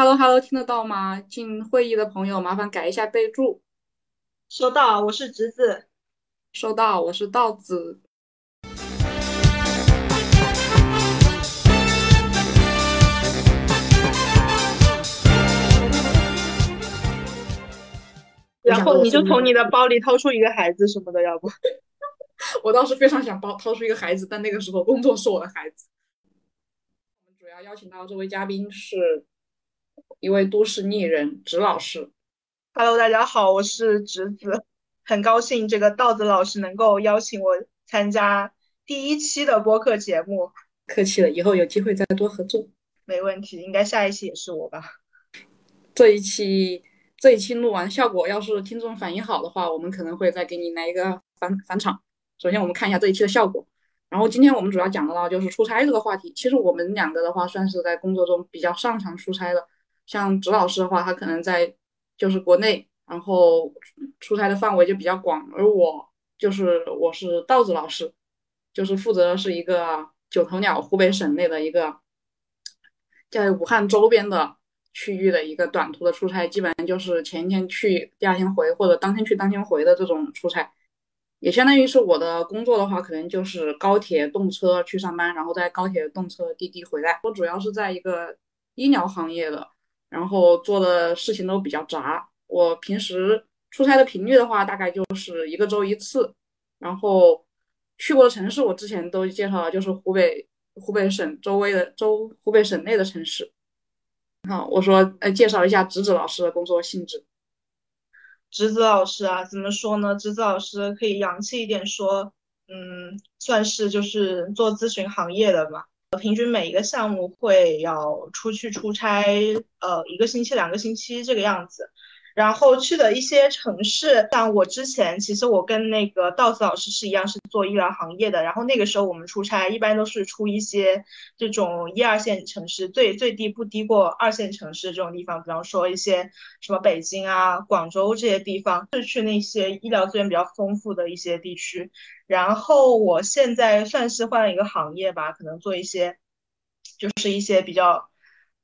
Hello Hello，听得到吗？进会议的朋友麻烦改一下备注。收到，我是侄子。收到，我是道子。然后你就从你的包里掏出一个孩子什么的，要不？我倒是非常想包掏出一个孩子，但那个时候工作是我的孩子。我们主要邀请到这位嘉宾是一位都市丽人植老师。Hello，大家好，我是植子，很高兴这个道子老师能够邀请我参加第一期的播客节目。客气了，以后有机会再多合作。没问题，应该下一期也是我吧？这一期这一期录完效果，要是听众反应好的话，我们可能会再给你来一个返返场。首先，我们看一下这一期的效果。然后，今天我们主要讲的呢就是出差这个话题。其实我们两个的话，算是在工作中比较擅长出差的。像植老师的话，他可能在就是国内，然后出差的范围就比较广。而我就是我是道子老师，就是负责是一个九头鸟湖北省内的一个在武汉周边的区域的一个短途的出差，基本上就是前一天去，第二天回，或者当天去当天回的这种出差。也相当于是我的工作的话，可能就是高铁动车去上班，然后在高铁动车滴滴回来。我主要是在一个医疗行业的，然后做的事情都比较杂。我平时出差的频率的话，大概就是一个周一次。然后去过的城市，我之前都介绍了，就是湖北湖北省周围的周湖北省内的城市。好，我说呃，介绍一下直子老师的工作性质。侄子老师啊，怎么说呢？侄子老师可以洋气一点说，嗯，算是就是做咨询行业的吧。平均每一个项目会要出去出差，呃，一个星期、两个星期这个样子。然后去的一些城市，像我之前，其实我跟那个道子老师是一样，是做医疗行业的。然后那个时候我们出差，一般都是出一些这种一二线城市，最最低不低过二线城市这种地方，比方说一些什么北京啊、广州这些地方，是去那些医疗资源比较丰富的一些地区。然后我现在算是换了一个行业吧，可能做一些，就是一些比较，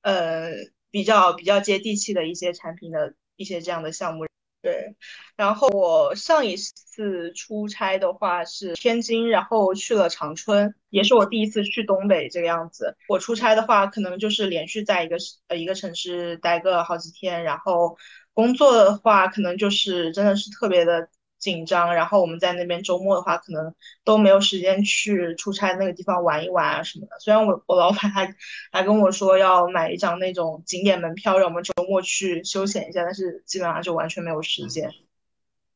呃，比较比较接地气的一些产品的。一些这样的项目，对。然后我上一次出差的话是天津，然后去了长春，也是我第一次去东北这个样子。我出差的话，可能就是连续在一个呃一个城市待个好几天，然后工作的话，可能就是真的是特别的。紧张，然后我们在那边周末的话，可能都没有时间去出差那个地方玩一玩啊什么的。虽然我我老板还还跟我说要买一张那种景点门票，让我们周末去休闲一下，但是基本上就完全没有时间。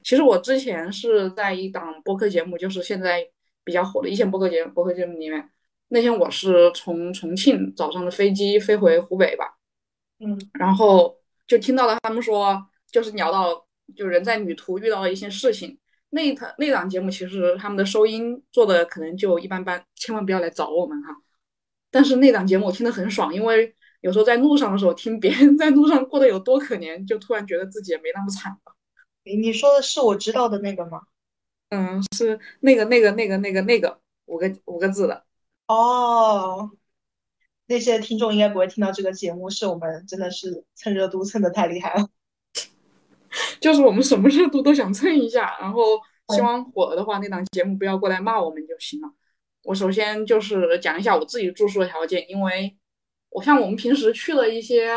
其实我之前是在一档播客节目，就是现在比较火的一线播客节播客节目里面，那天我是从重庆早上的飞机飞回湖北吧，嗯，然后就听到了他们说，就是聊到。就人在旅途遇到了一些事情，那一档那档节目其实他们的收音做的可能就一般般，千万不要来找我们哈。但是那档节目我听得很爽，因为有时候在路上的时候听别人 在路上过得有多可怜，就突然觉得自己也没那么惨了。你你说的是我知道的那个吗？嗯，是那个那个那个那个那个五个五个字的。哦，那些听众应该不会听到这个节目，是我们真的是蹭热度蹭的太厉害了。就是我们什么热度都想蹭一下，然后希望火了的话，那档节目不要过来骂我们就行了。我首先就是讲一下我自己住宿的条件，因为我像我们平时去了一些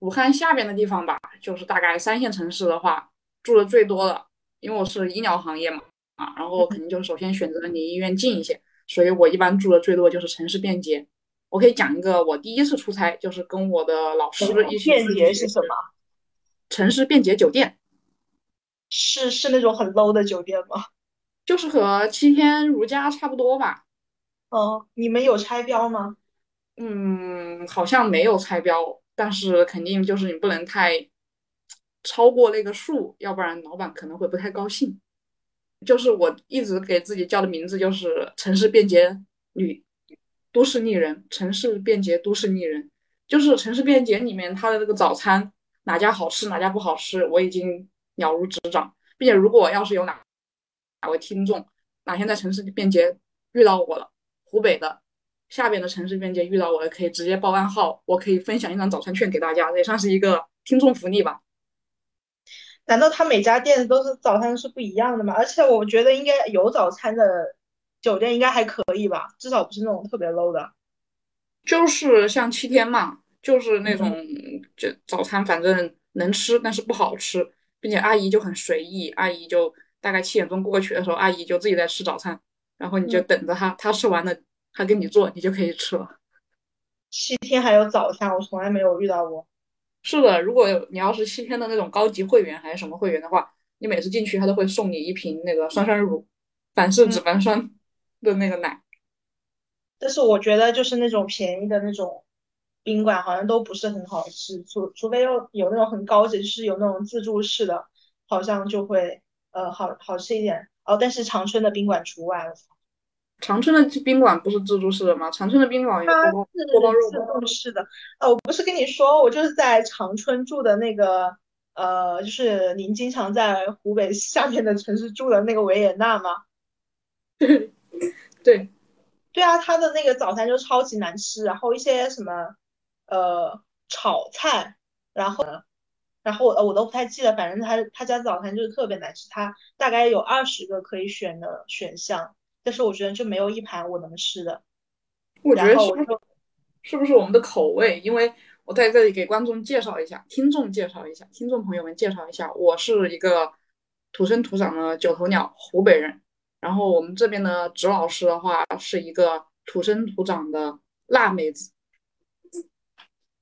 武汉下边的地方吧，就是大概三线城市的话，住的最多的，因为我是医疗行业嘛，啊，然后肯定就首先选择离医院近一些，所以我一般住的最多就是城市便捷。我可以讲一个我第一次出差，就是跟我的老师一起。便捷是什么？城市便捷酒店是是那种很 low 的酒店吗？就是和七天如家差不多吧。哦，你们有拆标吗？嗯，好像没有拆标，但是肯定就是你不能太超过那个数，要不然老板可能会不太高兴。就是我一直给自己叫的名字就是城市便捷女都市丽人，城市便捷都市丽人，就是城市便捷里面它的那个早餐。哪家好吃，哪家不好吃，我已经了如指掌，并且如果要是有哪哪位听众哪天在城市便捷遇到我了，湖北的下边的城市便捷遇到我了，可以直接报暗号，我可以分享一张早餐券给大家，也算是一个听众福利吧。难道他每家店都是早餐是不一样的吗？而且我觉得应该有早餐的酒店应该还可以吧，至少不是那种特别 low 的。就是像七天嘛，就是那种就早餐反正能吃，但是不好吃，并且阿姨就很随意，阿姨就大概七点钟过去的时候，阿姨就自己在吃早餐，然后你就等着她，她吃完了，她给你做，你就可以吃了。七天还有早餐，我从来没有遇到过。是的，如果你要是七天的那种高级会员还是什么会员的话，你每次进去他都会送你一瓶那个酸酸乳，反式脂肪酸的那个奶。但是我觉得就是那种便宜的那种宾馆好像都不是很好吃，除除非有有那种很高级，就是有那种自助式的，好像就会呃好好吃一点。哦，但是长春的宾馆除外。长春的宾馆不是自助式的吗？长春的宾馆有锅包肉。自助式的。哦，我不是跟你说，我就是在长春住的那个，呃，就是您经常在湖北下面的城市住的那个维也纳吗？对，对啊，他的那个早餐就超级难吃，然后一些什么，呃，炒菜，然后，然后我我都不太记得，反正他他家早餐就是特别难吃，他大概有二十个可以选的选项。但是我觉得就没有一盘我能吃的。我觉得是是不是我们的口味？因为我在这里给观众介绍一下，听众介绍一下，听众朋友们介绍一下，我是一个土生土长的九头鸟湖北人。然后我们这边的植老师的话是一个土生土长的辣妹子。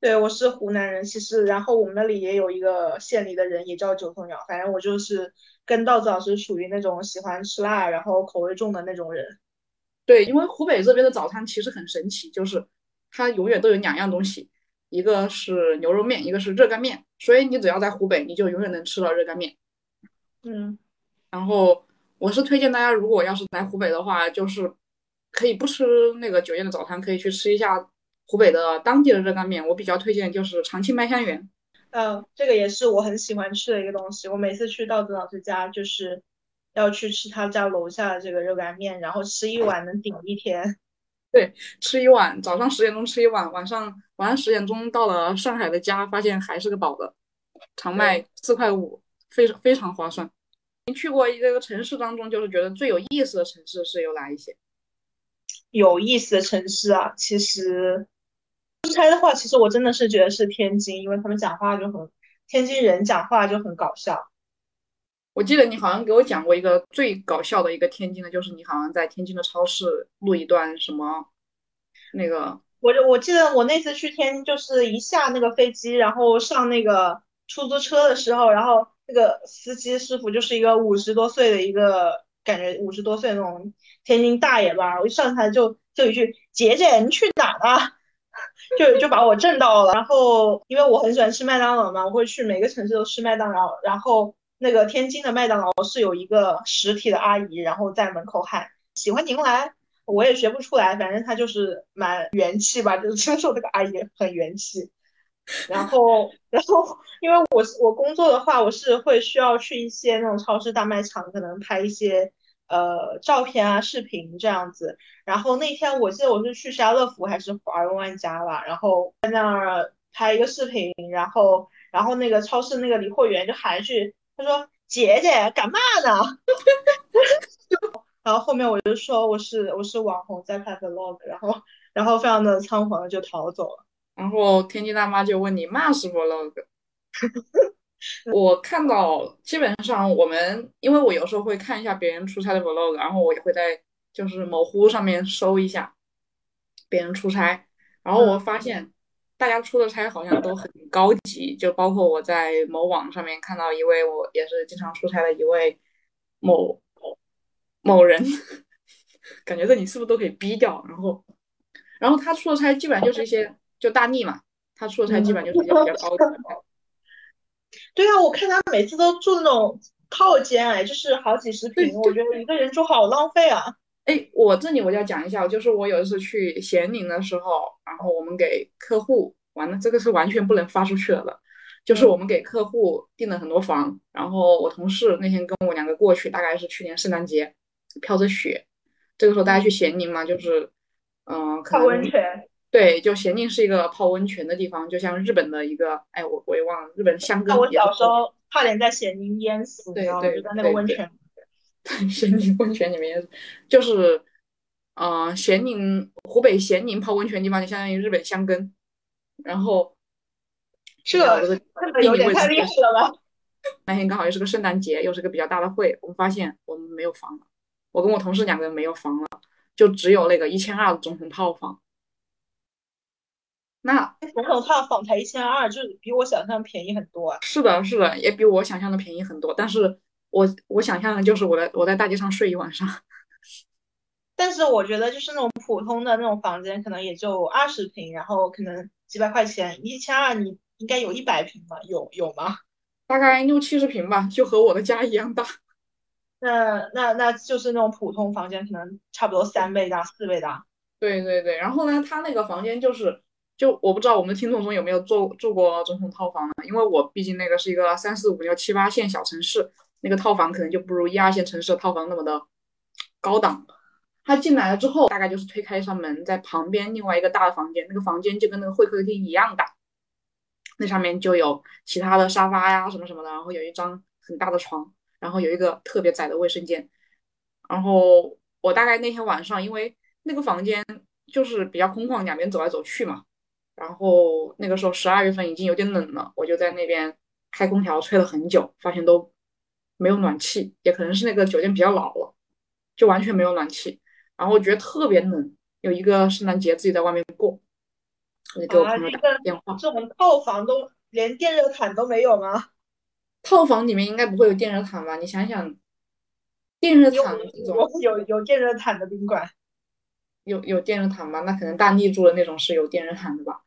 对，我是湖南人，其实然后我们那里也有一个县里的人也叫九头鸟，反正我就是。跟稻子老师属于那种喜欢吃辣，然后口味重的那种人。对，因为湖北这边的早餐其实很神奇，就是它永远都有两样东西，一个是牛肉面，一个是热干面。所以你只要在湖北，你就永远能吃到热干面。嗯，然后我是推荐大家，如果要是来湖北的话，就是可以不吃那个酒店的早餐，可以去吃一下湖北的当地的热干面。我比较推荐就是长庆麦香园。嗯，这个也是我很喜欢吃的一个东西。我每次去道子老师家，就是要去吃他家楼下的这个热干面，然后吃一碗能顶一天。对，吃一碗，早上十点钟吃一碗，晚上晚上十点钟到了上海的家，发现还是个饱的。常卖四块五，非常非常划算。您去过一个城市当中，就是觉得最有意思的城市是有哪一些？有意思的城市啊，其实。出差的话，其实我真的是觉得是天津，因为他们讲话就很，天津人讲话就很搞笑。我记得你好像给我讲过一个最搞笑的一个天津的，就是你好像在天津的超市录一段什么，那个，我就我记得我那次去天津，就是一下那个飞机，然后上那个出租车的时候，然后那个司机师傅就是一个五十多岁的一个感觉五十多岁那种天津大爷吧，我一上台就就一句：“姐姐，你去哪了？”就就把我震到了，然后因为我很喜欢吃麦当劳嘛，我会去每个城市都吃麦当劳。然后那个天津的麦当劳是有一个实体的阿姨，然后在门口喊“喜欢您来”，我也学不出来，反正她就是蛮元气吧，就是 听说这个阿姨很元气。然后，然后因为我我工作的话，我是会需要去一些那种超市大卖场，可能拍一些。呃，照片啊，视频这样子。然后那天我记得我是去家乐福还是华润万家吧，然后在那儿拍一个视频，然后然后那个超市那个理货员就喊一句，他说：“姐姐干嘛呢？” 然后后面我就说我是我是网红在拍 vlog，然后然后非常的仓皇的就逃走了。然后天津大妈就问你嘛是 vlog？我看到基本上我们，因为我有时候会看一下别人出差的 vlog，然后我也会在就是某乎上面搜一下别人出差，然后我发现大家出的差好像都很高级，就包括我在某网上面看到一位我也是经常出差的一位某某人，感觉这里是不是都可以逼掉？然后然后他出的差基本上就是一些就大逆嘛，他出的差基本上就是一些比较高级的。对啊，我看他每次都住那种套间，哎，就是好几十平，我觉得一个人住好浪费啊。哎，我这里我就要讲一下，就是我有一次去咸宁的时候，然后我们给客户，完了这个是完全不能发出去了的，就是我们给客户订了很多房，然后我同事那天跟我两个过去，大概是去年圣诞节，飘着雪，这个时候大家去咸宁嘛，就是嗯，可泡温泉，对，就咸宁是一个泡温泉的地方，就像日本的一个，哎，我我也忘了，日本香根那我小时候差点在咸宁淹死，你知道吗？对对就在那个温泉。对 咸宁温泉里面，就是呃咸宁湖北咸宁泡温泉地方，就相当于日本香根，然后 这有点太厉害了吧？那天刚好又是个圣诞节，又是个比较大的会，我们发现我们没有房了，我跟我同事两个人没有房了，就只有那个一千二的总统套房。那总统套房才一千二，就是比我想象便宜很多啊。是的，是的，也比我想象的便宜很多。但是我我想象的就是我在我在大街上睡一晚上。但是我觉得就是那种普通的那种房间，可能也就二十平，然后可能几百块钱，一千二你应该有一百平吧？有有吗？大概六七十平吧，就和我的家一样大。那那那就是那种普通房间，可能差不多三倍大、四倍大。对对对，然后呢，他那个房间就是，就我不知道我们听众中有没有住住过总统套房呢？因为我毕竟那个是一个三四五六七八线小城市，那个套房可能就不如一二线城市的套房那么的高档。他进来了之后，大概就是推开一扇门，在旁边另外一个大的房间，那个房间就跟那个会客厅一样大，那上面就有其他的沙发呀什么什么的，然后有一张很大的床，然后有一个特别窄的卫生间。然后我大概那天晚上，因为那个房间就是比较空旷，两边走来走去嘛。然后那个时候十二月份已经有点冷了，我就在那边开空调吹了很久，发现都没有暖气，也可能是那个酒店比较老了，就完全没有暖气。然后我觉得特别冷，有一个圣诞节自己在外面过，我就给我啊，朋友打这个电话。这种套房都连电热毯都没有吗？套房里面应该不会有电热毯吧？你想想，电热毯这种有有有电热毯的宾馆。有有电热毯吧？那可能大力住的那种是有电热毯的吧？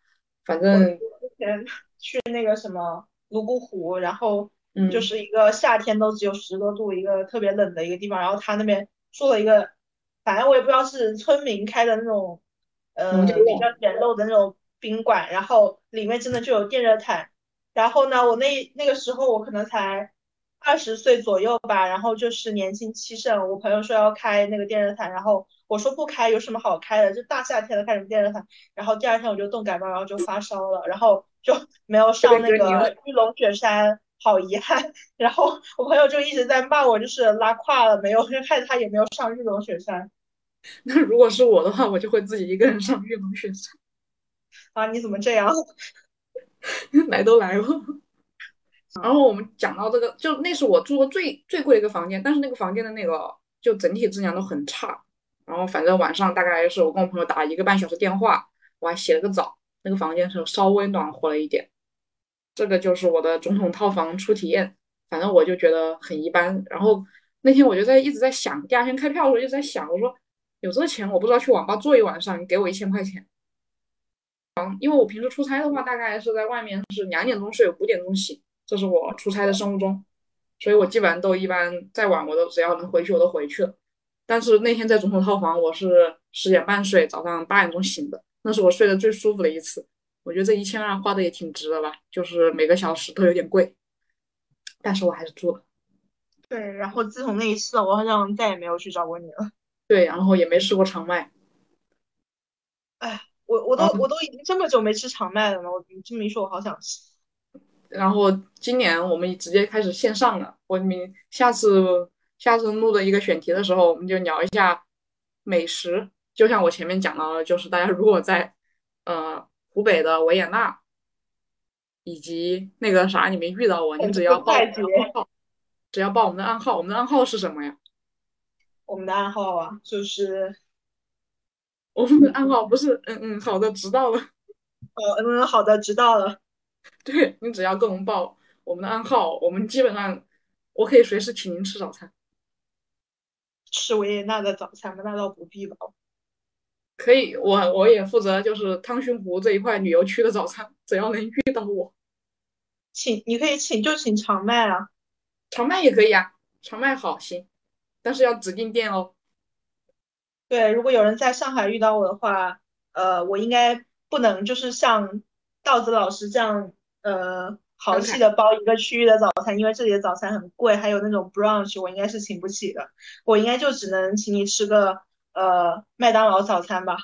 反我正之前去那个什么泸沽湖，然后嗯，就。是一个夏天都只有十多度，一个特别冷的一个地方，然后他那边住了一个，反正我也不知道是村民开的那种，呃比较简陋的那种宾馆，然后里面真的就有电热毯，然后呢，我那那个时候我可能才二十岁左右吧，然后就是年轻气盛，我朋友说要开那个电热毯，然后我说不开，有什么好开的？就大夏天的开什么电热毯？然后第二天我就冻感冒，然后就发烧了，然后就 没有上那个个玉龙雪山，好遗憾。然后我朋友就一直在骂我，就是拉胯了没有，就 害他也没有上玉龙雪山 那如果是我的话，我就会自己一个人上玉龙雪山。啊！你怎么这样？来都来了。然后我们讲到这个，就那是我住过最最贵的一个房间，但是那个房间的那个就整体质量都很差。然后反正晚上大概是我跟我朋友打了一个半小时电话，我还洗了个澡，那个房间是稍微暖和了一点。这个就是我的总统套房初体验，反正我就觉得很一般。然后那天我就在一直在想，第二天开票的时候一直在想，我说有这个钱，我不知道去网吧坐一晚上，你给我一千块钱。因为我平时出差的话，大概是在外面是两点钟睡，五点钟醒，这是我出差的生物钟，所以我基本上都一般再晚我都只要能回去我都回去了。但是那天在总统套房，我是十点半睡，早上八点钟醒的，那是我睡得最舒服的一次。我觉得这一千二花的也挺值的吧，就是每个小时都有点贵，但是我还是住了。对，然后自从那一次，我好像再也没有去找过你了。对，然后也没吃过长麦，哎，我我都我都已经这么久没吃长麦了呢，我你这么一说，我好想吃。然后今年我们直接开始线上了。我明下次下次录的一个选题的时候，我们就聊一下美食。就像我前面讲到的，就是大家如果在呃湖北的维也纳以及那个啥里面遇到我，你只要报只要报我们的暗号，我们的暗号是什么呀？我们的暗号啊，就是 我们的暗号不是嗯嗯好的，知道了。哦嗯好的，知道了。对你只要跟我们报我们的暗号，我们基本上我可以随时请您吃早餐。吃维也纳的早餐吗？那倒不必吧。可以，我我也负责就是汤逊湖这一块旅游区的早餐，只要能遇到我，请你可以请就请长麦啊，长麦也可以啊，长麦好行，但是要指定店哦。对，如果有人在上海遇到我的话，呃，我应该不能就是像道子老师这样，呃，豪气的包一个区域的早餐，因为这里的早餐很贵，还有那种 brunch，我应该是请不起的，我应该就只能请你吃个呃麦当劳早餐吧。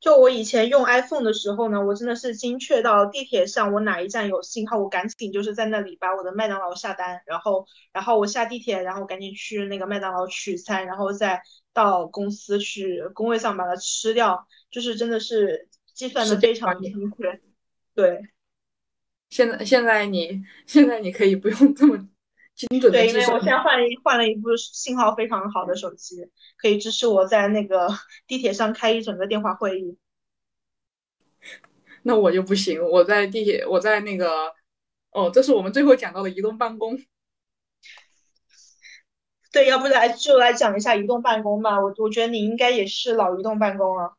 就我以前用 iPhone 的时候呢，我真的是精确到地铁上我哪一站有信号，我赶紧就是在那里把我的麦当劳下单，然后然后我下地铁，然后赶紧去那个麦当劳取餐，然后再到公司去工位上把它吃掉，就是真的是计算的非常精确。对，现在现在你现在你可以不用这么精准的对，因为我现在换了一换了一部信号非常好的手机，可以支持我在那个 地铁上开一整个电话会议。那我就不行，我在地铁，我在那个，哦，这是我们最后讲到的移动办公。对，要不来就来讲一下移动办公吧。我我觉得你应该也是老移动办公了。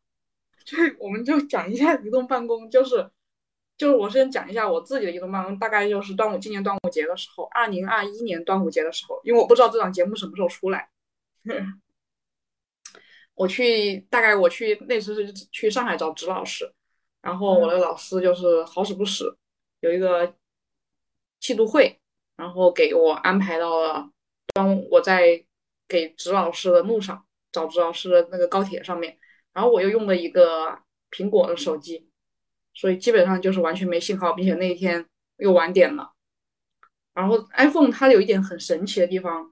对，我们就讲一下移动办公，就是。就是我先讲一下我自己的移动办公，大概就是端午今年端午节的时候，二零二一年端午节的时候，因为我不知道这档节目什么时候出来。我去，大概我去那次是去上海找指老师，然后我的老师就是好死不死有一个季度会，然后给我安排到了当我在给指老师的路上找指老师的那个高铁上面，然后我又用了一个苹果的手机。所以基本上就是完全没信号，并且那一天又晚点了。然后 iPhone 它有一点很神奇的地方，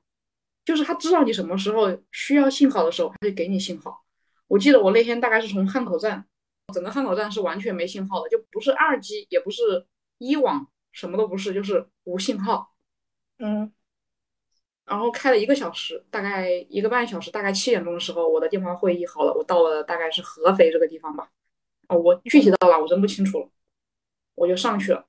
就是它知道你什么时候需要信号的时候，它就给你信号。我记得我那天大概是从汉口站，整个汉口站是完全没信号的，就不是二 G，也不是一网，什么都不是，就是无信号。嗯。然后开了一个小时，大概一个半小时，大概七点钟的时候，我的电话会议好了，我到了大概是合肥这个地方吧。我具体到哪我真不清楚了，我就上去了，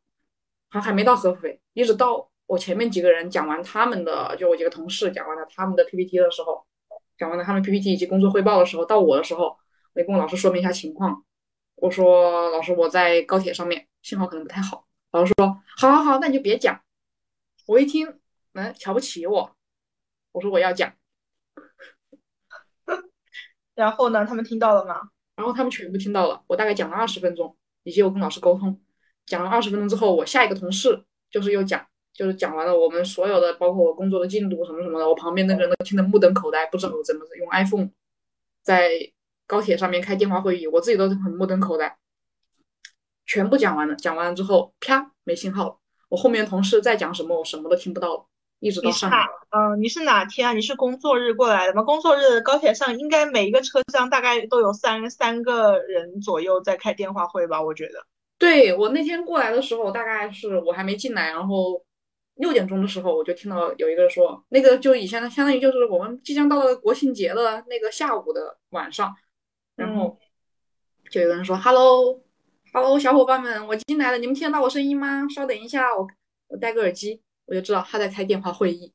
还还没到合肥，一直到我前面几个人讲完他们的，就我几个同事讲完了他们的 PPT 的时候，讲完了他们 PPT 以及工作汇报的时候，到我的时候，我跟我老师说明一下情况，我说老师我在高铁上面，信号可能不太好，老师说好好好，那你就别讲。我一听，嗯，瞧不起我，我说我要讲，然后呢，他们听到了吗？然后他们全部听到了，我大概讲了二十分钟，以及我跟老师沟通，讲了二十分钟之后，我下一个同事就是又讲，就是讲完了我们所有的，包括我工作的进度什么什么的，我旁边那个人都听得目瞪口呆，不知道怎么用 iPhone 在高铁上面开电话会议，我自己都很目瞪口呆。全部讲完了，讲完了之后，啪，没信号了，我后面同事在讲什么，我什么都听不到了。一直到上海。嗯，你是哪天啊？你是工作日过来的吗？工作日高铁上应该每一个车厢大概都有三三个人左右在开电话会吧？我觉得。对我那天过来的时候，大概是我还没进来，然后六点钟的时候，我就听到有一个说，那个就以前的，相当于就是我们即将到了国庆节的那个下午的晚上，然后就有人说：“Hello，Hello，小伙伴们，我进来了，你们听得到我声音吗？稍等一下，我我戴个耳机。”我就知道他在开电话会议，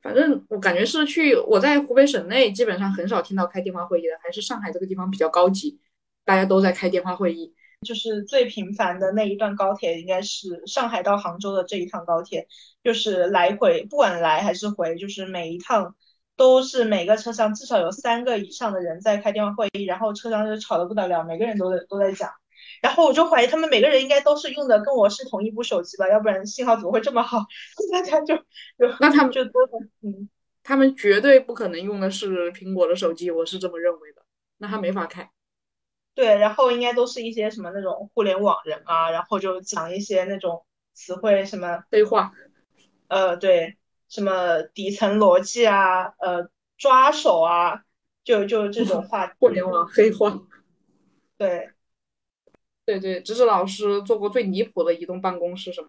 反正我感觉是去我在湖北省内基本上很少听到开电话会议的，还是上海这个地方比较高级，大家都在开电话会议。就是最频繁的那一段高铁，应该是上海到杭州的这一趟高铁，就是来回不管来还是回，就是每一趟都是每个车厢至少有三个以上的人在开电话会议，然后车厢就吵得不得了，每个人都在都在讲。然后我就怀疑他们每个人应该都是用的跟我是同一部手机吧，要不然信号怎么会这么好？大家就就那他们就多嗯，他们绝对不可能用的是苹果的手机，我是这么认为的。那他没法开。对，然后应该都是一些什么那种互联网人啊，然后就讲一些那种词汇什么黑话，呃，对，什么底层逻辑啊，呃，抓手啊，就就这种话，互联网黑话，对。对对，知识老师做过最离谱的移动办公是什么？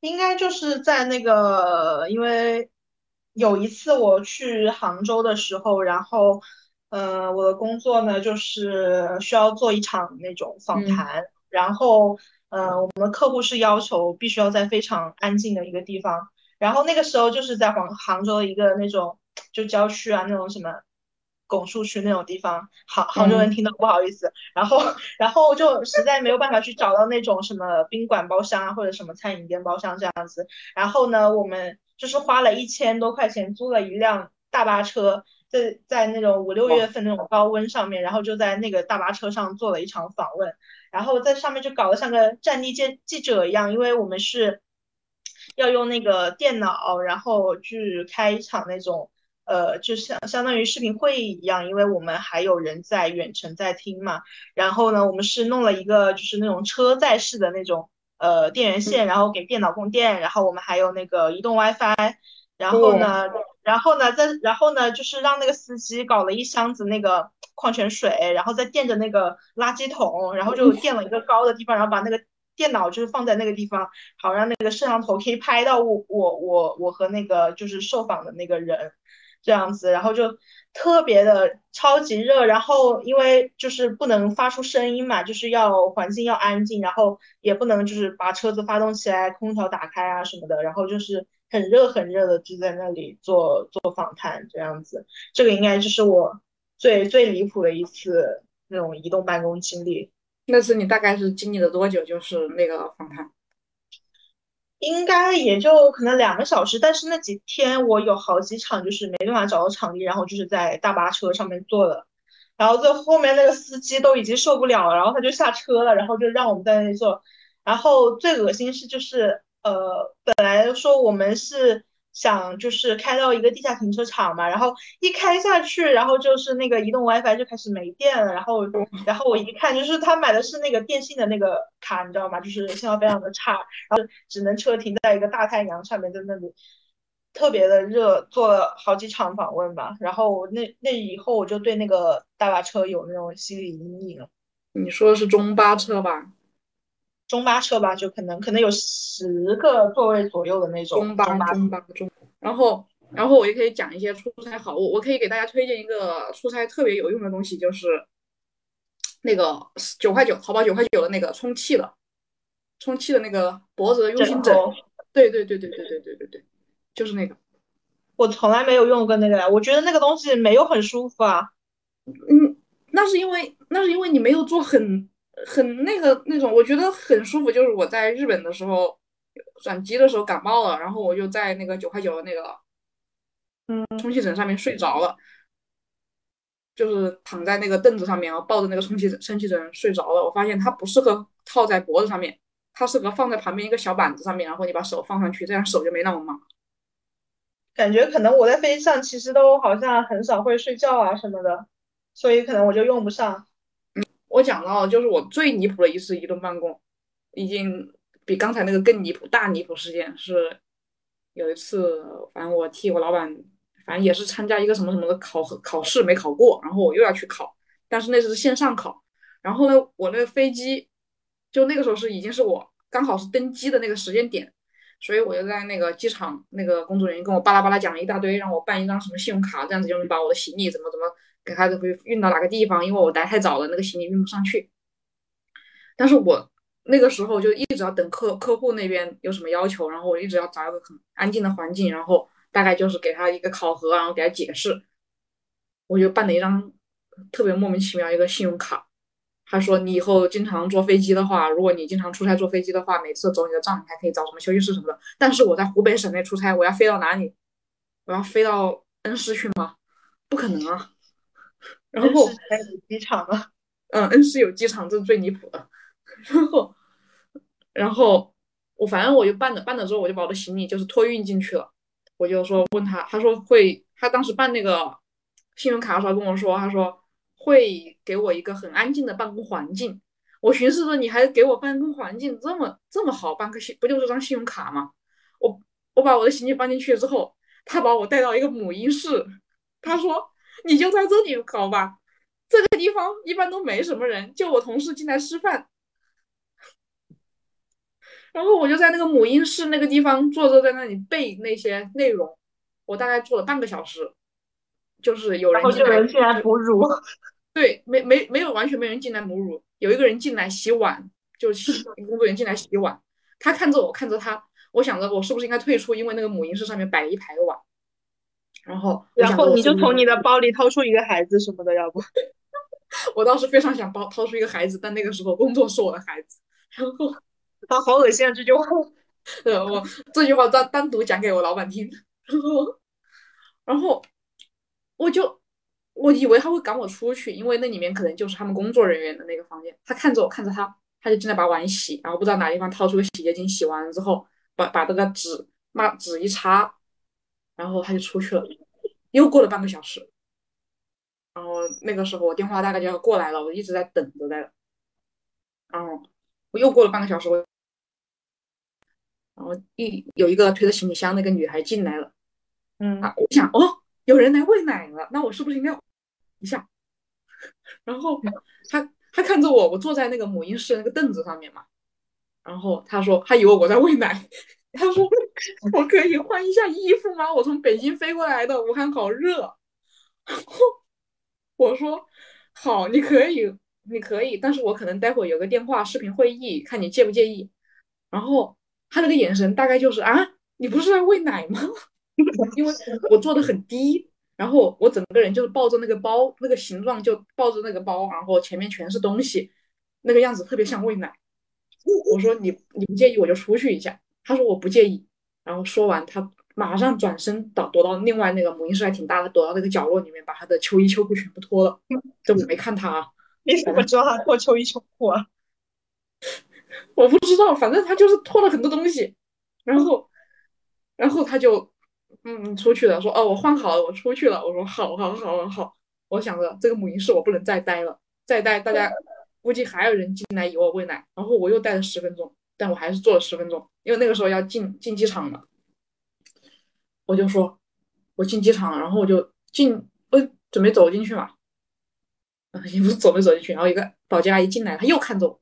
应该就是在那个，因为有一次我去杭州的时候，然后，呃，我的工作呢就是需要做一场那种访谈，然后，呃，我们的客户是要求必须要在非常安静的一个地方，然后那个时候就是在杭杭州的一个那种就郊区啊，那种什么。拱墅区那种地方，杭杭州人听到不好意思，然后然后就实在没有办法去找到那种什么宾馆包厢啊，或者什么餐饮店包厢这样子，然后呢，我们就是花了一千多块钱租了一辆大巴车，在在那种五六月份那种高温上面，然后就在那个大巴车上做了一场访问，然后在上面就搞得像个战地记记者一样，因为我们是要用那个电脑，然后去开一场那种。呃，就像相当于视频会议一样，因为我们还有人在远程在听嘛。然后呢，我们是弄了一个就是那种车载式的那种呃电源线，然后给电脑供电。然后我们还有那个移动 WiFi。然后呢，然后呢，再然后呢，就是让那个司机搞了一箱子那个矿泉水，然后再垫着那个垃圾桶，然后就垫了一个高的地方，然后把那个电脑就是放在那个地方，好让那个摄像头可以拍到我我我我和那个就是受访的那个人。这样子，然后就特别的超级热，然后因为就是不能发出声音嘛，就是要环境要安静，然后也不能就是把车子发动起来，空调打开啊什么的，然后就是很热很热的就在那里做做访谈这样子，这个应该就是我最最离谱的一次那种移动办公经历。那次你大概是经历了多久？就是那个访谈。应该也就可能两个小时，但是那几天我有好几场就是没办法找到场地，然后就是在大巴车上面坐的，然后最后面那个司机都已经受不了了，然后他就下车了，然后就让我们在那里坐，然后最恶心是就是呃本来说我们是。想就是开到一个地下停车场嘛，然后一开下去，然后就是那个移动 WiFi 就开始没电了，然后然后我一看，就是他买的是那个电信的那个卡，你知道吗？就是信号非常的差，然后只能车停在一个大太阳上面，在那里特别的热，做了好几场访问吧。然后那那以后我就对那个大巴车有那种心理阴影了。你说的是中巴车吧？中巴车吧，就可能可能有十个座位左右的那种中巴中巴中。然后然后我也可以讲一些出差好物，我可以给大家推荐一个出差特别有用的东西，就是那个九块九，淘宝九块九的那个充气的，充气的那个脖子的用心枕。对对对对对对对对对，就是那个。我从来没有用过那个，我觉得那个东西没有很舒服啊。嗯，那是因为那是因为你没有做很。很那个那种，我觉得很舒服。就是我在日本的时候转机的时候感冒了，然后我就在那个九块九的那个嗯充气枕上面睡着了，就是躺在那个凳子上面，然后抱着那个充气枕充气枕睡着了。我发现它不适合套在脖子上面，它适合放在旁边一个小板子上面，然后你把手放上去，这样手就没那么麻。感觉可能我在飞机上其实都好像很少会睡觉啊什么的，所以可能我就用不上。我讲到，就是我最离谱的一次移动办公，已经比刚才那个更离谱。大离谱事件是有一次，反正我替我老板，反正也是参加一个什么什么的考核考试没考过，然后我又要去考，但是那次是线上考。然后呢，我那个飞机就那个时候是已经是我刚好是登机的那个时间点，所以我就在那个机场，那个工作人员跟我巴拉巴拉讲了一大堆，让我办一张什么信用卡，这样子就能把我的行李怎么怎么。给孩子会运到哪个地方？因为我来太早了，那个行李运不上去。但是我那个时候就一直要等客客户那边有什么要求，然后我一直要找一个很安静的环境，然后大概就是给他一个考核，然后给他解释。我就办了一张特别莫名其妙一个信用卡。他说你以后经常坐飞机的话，如果你经常出差坐飞机的话，每次走你的账，你还可以找什么休息室什么的。但是我在湖北省内出差，我要飞到哪里？我要飞到恩施去吗？不可能啊！然后还有机场啊，嗯，恩施有机场，这是最离谱的。然后，然后我反正我就办了，办了之后我就把我的行李就是托运进去了。我就说问他，他说会，他当时办那个信用卡的时候跟我说，他说会给我一个很安静的办公环境。我寻思着你还给我办公环境这么这么好，办个信不就是张信用卡吗？我我把我的行李搬进去之后，他把我带到一个母婴室，他说。你就在这里搞吧，这个地方一般都没什么人，就我同事进来吃饭，然后我就在那个母婴室那个地方坐着，在那里背那些内容，我大概做了半个小时，就是有人进来哺乳，对，没没没有完全没人进来母乳，有一个人进来洗碗，就洗 工作人员进来洗碗，他看着我看着他，我想着我是不是应该退出，因为那个母婴室上面摆了一排碗。然后，然后你就从你的包里掏出一个孩子什么的，要不？我当时非常想包掏出一个孩子，但那个时候工作是我的孩子。然后，他好恶心啊！这句话，呃，我这句话单单独讲给我老板听。然后，然后我就我以为他会赶我出去，因为那里面可能就是他们工作人员的那个房间。他看着我，看着他，他就进来把碗洗，然后不知道哪地方掏出个洗洁精，洗完了之后，把把这个纸抹纸一擦。然后他就出去了，又过了半个小时，然后那个时候我电话大概就要过来了，我一直在等着在。然后我又过了半个小时，我然后一有一个推着行李箱那个女孩进来了，嗯啊，我想哦，有人来喂奶了，那我是不是应该一下？然后他他看着我，我坐在那个母婴室那个凳子上面嘛，然后他说他以为我在喂奶，他说我可以换一下衣服吗？我从北京飞过来的，武汉好热。我说好，你可以，你可以，但是我可能待会有个电话视频会议，看你介不介意。然后他那个眼神大概就是啊，你不是在喂奶吗？因为我坐的很低。然后我整个人就是抱着那个包，那个形状就抱着那个包，然后前面全是东西，那个样子特别像喂奶。我说你你不介意我就出去一下。他说我不介意。然后说完，他马上转身躲躲到另外那个母婴室还挺大的，躲到那个角落里面，把他的秋衣秋裤全部脱了。这我没看他啊。你怎么知道他脱秋衣秋裤啊？我不知道，反正他就是脱了很多东西，然后然后他就。嗯，出去了。说哦，我换好了，我出去了。我说好，好，好，好。我想着这个母婴室我不能再待了，再待大家估计还有人进来以我喂奶。然后我又待了十分钟，但我还是坐了十分钟，因为那个时候要进进机场了。我就说，我进机场了，然后我就进，我准备走进去嘛。也不是准备走进去，然后一个保洁阿姨进来，她又看着我，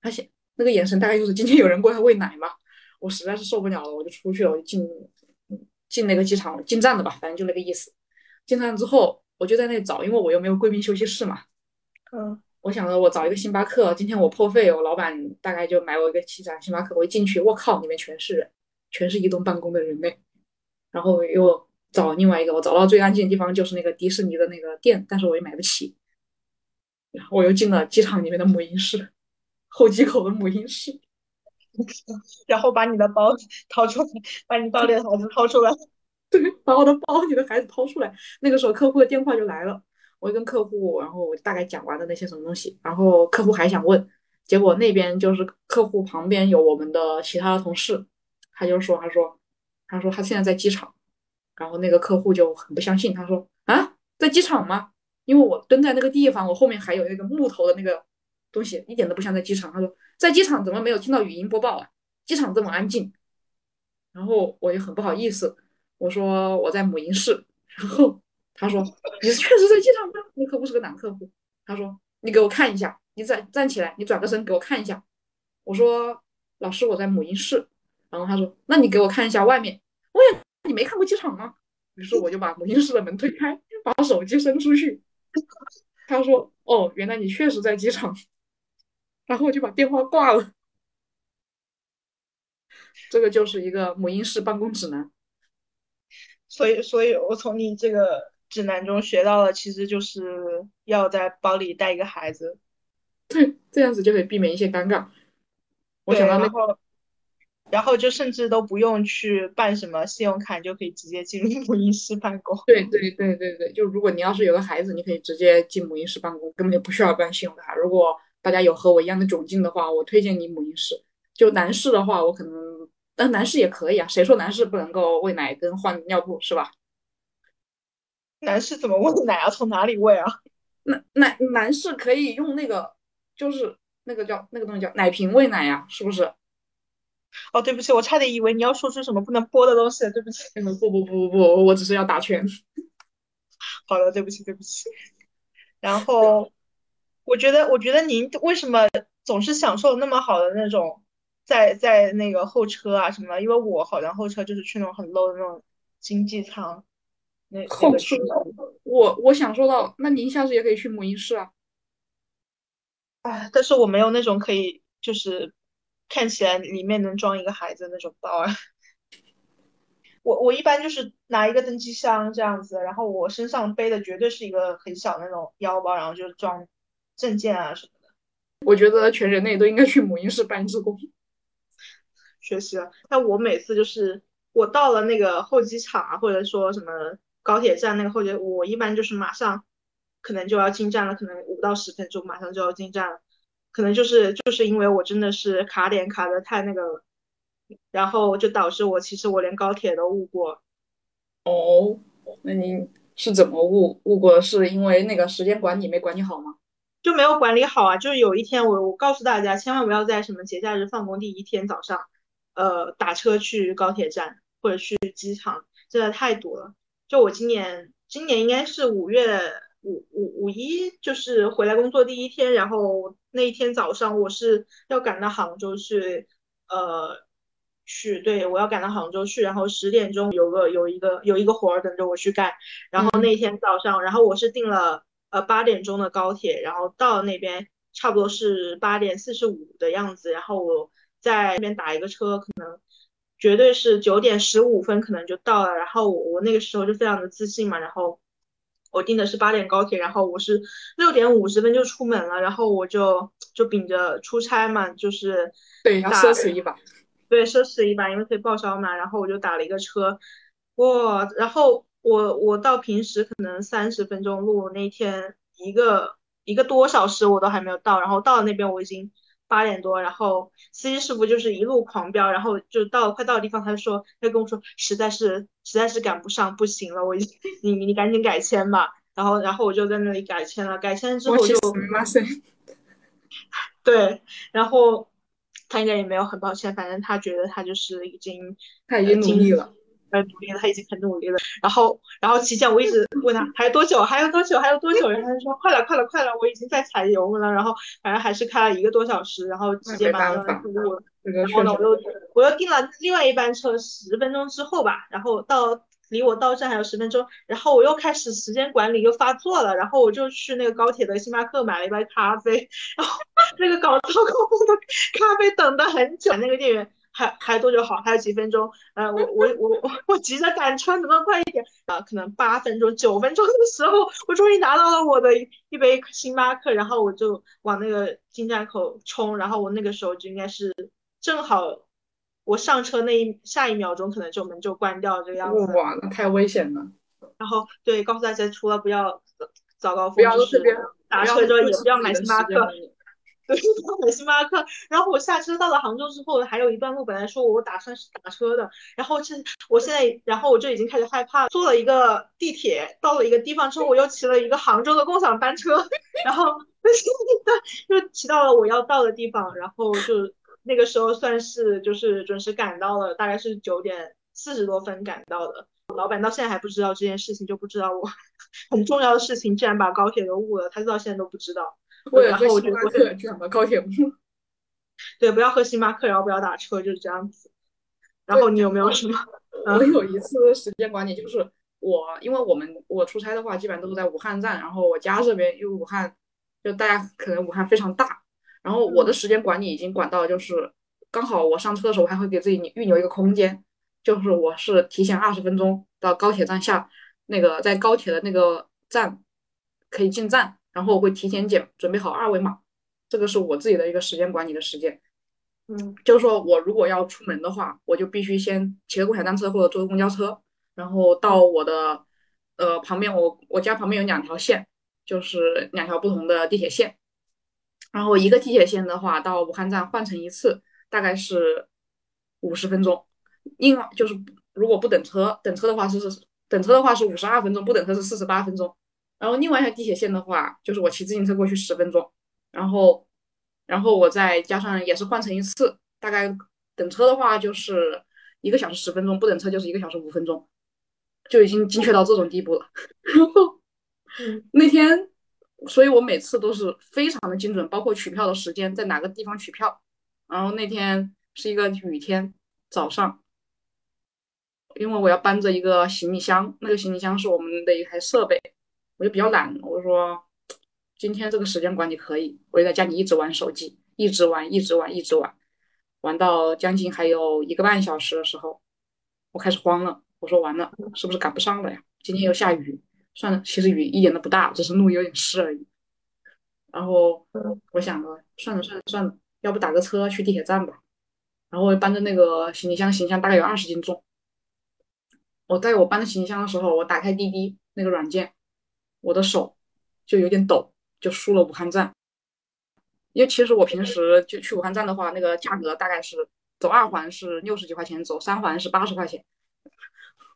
她现那个眼神大概就是今天有人过来喂奶嘛。我实在是受不了了，我就出去了，我就进。进那个机场进站了吧，反正就那个意思。进站之后，我就在那里找，因为我又没有贵宾休息室嘛。嗯，我想着我找一个星巴克，今天我破费，我老板大概就买我一个七盏星巴克。我一进去，我靠，里面全是人，全是移动办公的人类。然后又找另外一个，我找到最安静的地方就是那个迪士尼的那个店，但是我也买不起。然后我又进了机场里面的母婴室，候机口的母婴室。然后把你的包掏出来，把你包里的孩子掏出来。对，把我的包你的孩子掏出来。那个时候客户的电话就来了，我跟客户，然后我大概讲完了那些什么东西，然后客户还想问，结果那边就是客户旁边有我们的其他的同事，他就说，他说，他说他现在在机场，然后那个客户就很不相信，他说啊，在机场吗？因为我蹲在那个地方，我后面还有那个木头的那个东西，一点都不像在机场。他说。在机场怎么没有听到语音播报啊？机场这么安静，然后我就很不好意思，我说我在母婴室，然后他说你确实在机场吗？那客户是个男客户，他说你给我看一下，你站站起来，你转个身给我看一下。我说老师我在母婴室，然后他说那你给我看一下外面，我也你没看过机场吗？于是我就把母婴室的门推开，把手机伸出去，他说哦，原来你确实在机场。然后我就把电话挂了。这个就是一个母婴室办公指南。所以，所以我从你这个指南中学到了，其实就是要在包里带一个孩子。对，这样子就可以避免一些尴尬。我想到那后，然后就甚至都不用去办什么信用卡，就可以直接进入母婴室办公。对对对对对，就如果你要是有个孩子，你可以直接进母婴室办公，根本就不需要办信用卡。如果大家有和我一样的窘境的话，我推荐你母婴室。就男士的话，我可能，但男士也可以啊。谁说男士不能够喂奶跟换尿布是吧？男士怎么喂奶啊？从哪里喂啊？男男男士可以用那个，就是那个叫那个东西叫奶瓶喂奶呀，是不是？哦，对不起，我差点以为你要说出什么不能播的东西，对不起。不不不不不，我只是要打拳。好的，对不起对不起。然后。我觉得，我觉得您为什么总是享受那么好的那种，在在那个候车啊什么？因为我好像候车就是去那种很 low 的那种经济舱，那候车。我我享受到，那您下次也可以去母婴室啊。哎，但是我没有那种可以就是看起来里面能装一个孩子的那种包啊。我我一般就是拿一个登机箱这样子，然后我身上背的绝对是一个很小的那种腰包，然后就装。证件啊什么的，我觉得全人类都应该去母婴室办志工 学习了。但我每次就是我到了那个候机场啊，或者说什么高铁站那个候车，我一般就是马上可能就要进站了，可能五到十分钟马上就要进站了。可能就是就是因为我真的是卡点卡的太那个了，然后就导致我其实我连高铁都误过。哦那您是怎么误误过？是因为那个时间管理没管理好吗？就没有管理好啊！就是有一天我我告诉大家，千万不要在什么节假日放工第一天早上，呃，打车去高铁站或者去机场，真的太堵了。就我今年今年应该是五月五五五一，就是回来工作第一天，然后那一天早上我是要赶到杭州去，呃，去对我要赶到杭州去，然后十点钟有个有一个有一个活儿等着我去干，然后那天早上，然后我是订了。呃，八点钟的高铁，然后到那边差不多是八点四十五的样子，然后我在那边打一个车，可能绝对是九点十五分可能就到了，然后我我那个时候就非常的自信嘛，然后我订的是八点高铁，然后我是六点五十分就出门了，然后我就就秉着出差嘛，就是对要奢侈一把，对奢侈一把，因为可以报销嘛，然后我就打了一个车，哇，然后。我我到平时可能三十分钟路，那天一个一个多小时我都还没有到，然后到了那边我已经八点多，然后司机师傅就是一路狂飙，然后就到快到的地方，他就说他跟我说实在是实在是赶不上，不行了，我已经你你赶紧改签吧，然后然后我就在那里改签了，改签之后就 对，然后他应该也没有很抱歉，反正他觉得他就是已经他已经努力了。很努力了，他已经很努力了。然后，然后期间我一直问他还有多久，还有多久，还有多久？然后他就说快了，快了，快了，我已经在踩油门了。然后，反正还是开了一个多小时，然后直接把那个路。然后呢，我又我又订了另外一班车，十分钟之后吧。然后到离我到站还有十分钟，然后我又开始时间管理又发作了。然后我就去那个高铁的星巴克买了一杯咖啡，然后那个搞糟糕的咖啡等的很久，那个店员。还还多久好？还有几分钟？呃，我我我我 我急着赶车，能不能快一点？啊，可能八分钟、九分钟的时候，我终于拿到了我的一杯星巴克，然后我就往那个进站口冲，然后我那个时候就应该是正好我上车那一下一秒钟，可能就门就关掉这个样子。哇，那太危险了。然后对，告诉大家，除了不要早高峰，不要是打车之外也不要买星巴克。买 星巴克，然后我下车到了杭州之后，还有一段路，本来说我打算是打车的，然后这我现在，然后我就已经开始害怕，坐了一个地铁，到了一个地方之后，我又骑了一个杭州的共享单车，然后 又骑到了我要到的地方，然后就那个时候算是就是准时赶到了，大概是九点四十多分赶到的。老板到现在还不知道这件事情，就不知道我很重要的事情竟然把高铁都误了，他到现在都不知道。然后我就我就去了高铁。对，不要喝星巴克，然后不要打车，就是这样子。然后你有没有什么？我有一次时间管理，就是我，因为我们我出差的话，基本上都是在武汉站，然后我家这边因为武汉，就大家可能武汉非常大，然后我的时间管理已经管到，就是刚好我上车的时候，我还会给自己预留一个空间，就是我是提前二十分钟到高铁站下，那个在高铁的那个站可以进站。然后我会提前检准备好二维码，这个是我自己的一个时间管理的时间。嗯，就是说我如果要出门的话，我就必须先骑个共享单车或者坐个公交车，然后到我的呃旁边，我我家旁边有两条线，就是两条不同的地铁线。然后一个地铁线的话，到武汉站换乘一次大概是五十分钟。另外就是如果不等车，等车的话是是等车的话是五十二分钟，不等车是四十八分钟。然后另外一条地铁线的话，就是我骑自行车过去十分钟，然后，然后我再加上也是换乘一次，大概等车的话就是一个小时十分钟，不等车就是一个小时五分钟，就已经精确到这种地步了。然后那天，所以我每次都是非常的精准，包括取票的时间，在哪个地方取票。然后那天是一个雨天早上，因为我要搬着一个行李箱，那个行李箱是我们的一台设备。我就比较懒，我说今天这个时间管理可以，我就在家里一直玩手机，一直玩，一直玩，一直玩，玩到将近还有一个半小时的时候，我开始慌了。我说完了，是不是赶不上了呀？今天又下雨，算了，其实雨一点都不大，只是路有点湿而已。然后我想了，算了算了算了，要不打个车去地铁站吧。然后我搬着那个行李箱，行李箱大概有二十斤重。我在我搬着行李箱的时候，我打开滴滴那个软件。我的手就有点抖，就输了武汉站。因为其实我平时就去武汉站的话，那个价格大概是走二环是六十几块钱，走三环是八十块钱。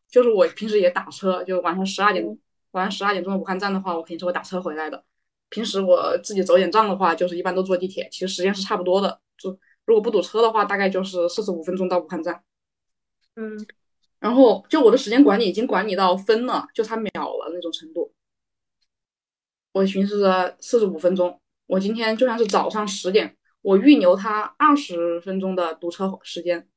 就是我平时也打车，就晚上十二点，晚上十二点钟的武汉站的话，我肯定是会打车回来的。平时我自己走点账的话，就是一般都坐地铁，其实时间是差不多的。就如果不堵车的话，大概就是四十五分钟到武汉站。嗯，然后就我的时间管理已经管理到分了，就差秒了那种程度。我寻思着四十五分钟，我今天就算是早上十点，我预留他二十分钟的堵车时间，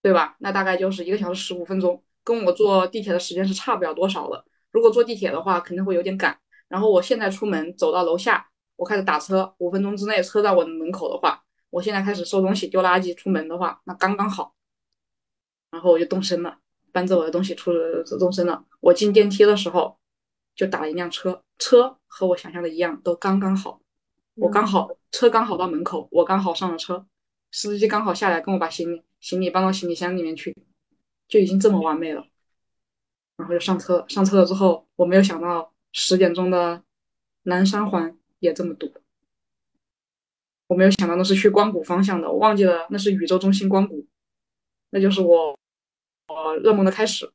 对吧？那大概就是一个小时十五分钟，跟我坐地铁的时间是差不了多少的。如果坐地铁的话，肯定会有点赶。然后我现在出门走到楼下，我开始打车，五分钟之内车到我的门口的话，我现在开始收东西、丢垃圾，出门的话，那刚刚好。然后我就动身了，搬着我的东西出动身了。我进电梯的时候，就打了一辆车，车和我想象的一样，都刚刚好。我刚好车刚好到门口，我刚好上了车，司机刚好下来跟我把行李行李搬到行李箱里面去，就已经这么完美了。然后就上车，上车了之后，我没有想到十点钟的南三环也这么堵。我没有想到那是去光谷方向的，我忘记了那是宇宙中心光谷，那就是我我噩梦的开始。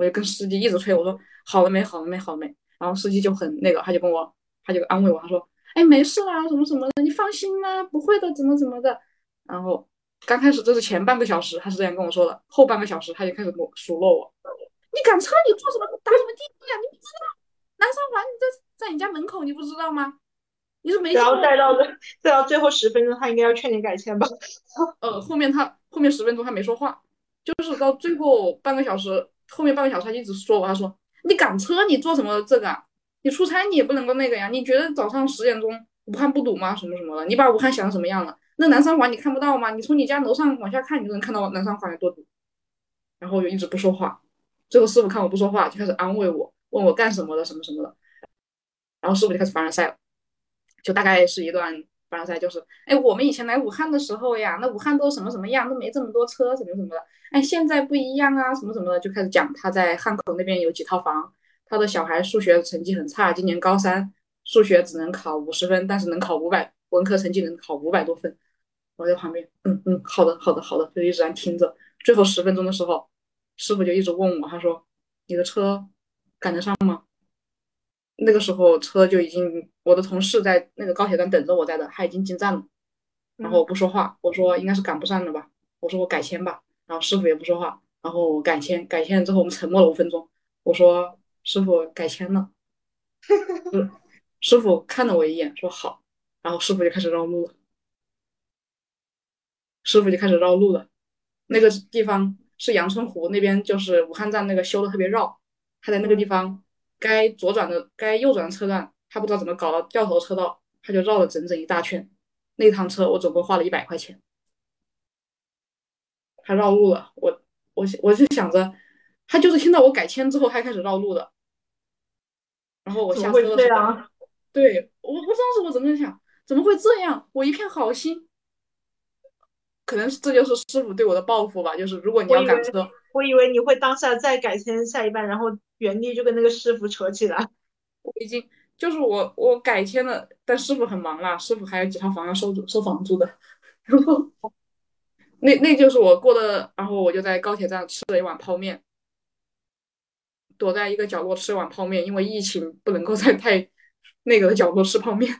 我就跟司机一直催我说好了没好了没好了没，然后司机就很那个，他就跟我他就安慰我，他说哎没事啦什么什么的，你放心啦不会的怎么怎么的。然后刚开始这是前半个小时他是这样跟我说的，后半个小时他就开始跟我数落我，你赶车你做什么打什么滴滴啊？你不知道南三环你在在你家门口你不知道吗？你是没然后再到再到最后十分钟，他应该要劝你改签吧？呃，后面他后面十分钟他没说话，就是到最后半个小时，后面半个小时他一直说我，他说你赶车你做什么这个？你出差你也不能够那个呀？你觉得早上十点钟武汉不堵吗？什么什么的？你把武汉想成什么样了？那南三环你看不到吗？你从你家楼上往下看，你就能看到南三环有多堵。然后就一直不说话，最后师傅看我不说话，就开始安慰我，问我干什么的，什么什么的。然后师傅就开始凡尔赛了。就大概是一段凡尔赛，就是哎，我们以前来武汉的时候呀，那武汉都什么什么样，都没这么多车，什么什么的。哎，现在不一样啊，什么什么的，就开始讲他在汉口那边有几套房，他的小孩数学成绩很差，今年高三，数学只能考五十分，但是能考五百，文科成绩能考五百多分。我在旁边，嗯嗯，好的好的好的，就一直在听着。最后十分钟的时候，师傅就一直问我，他说：“你的车赶得上吗？”那个时候车就已经，我的同事在那个高铁站等着我在的，他已经进站了。然后我不说话，我说应该是赶不上了吧，我说我改签吧。然后师傅也不说话，然后我改签，改签了之后我们沉默了五分钟。我说师傅改签了，师傅看了我一眼说好，然后师傅就开始绕路了。师傅就开始绕路了，那个地方是阳春湖那边，就是武汉站那个修的特别绕，他在那个地方。该左转的、该右转的车段，他不知道怎么搞到掉头车道，他就绕了整整一大圈。那趟车我总共花了一百块钱。他绕路了，我我我就想着，他就是听到我改签之后，他开始绕路的。然后我下车的时候，对我我当时我怎么想，怎么会这样？我一片好心，可能这就是师傅对我的报复吧。就是如果你要赶车，我以为你会当下再改签下一半，然后。原地就跟那个师傅扯起来，我已经就是我我改签了，但师傅很忙啦，师傅还有几套房要收收房租的，然后那那就是我过的，然后我就在高铁站吃了一碗泡面，躲在一个角落吃碗泡面，因为疫情不能够 在太那个的角落吃泡面，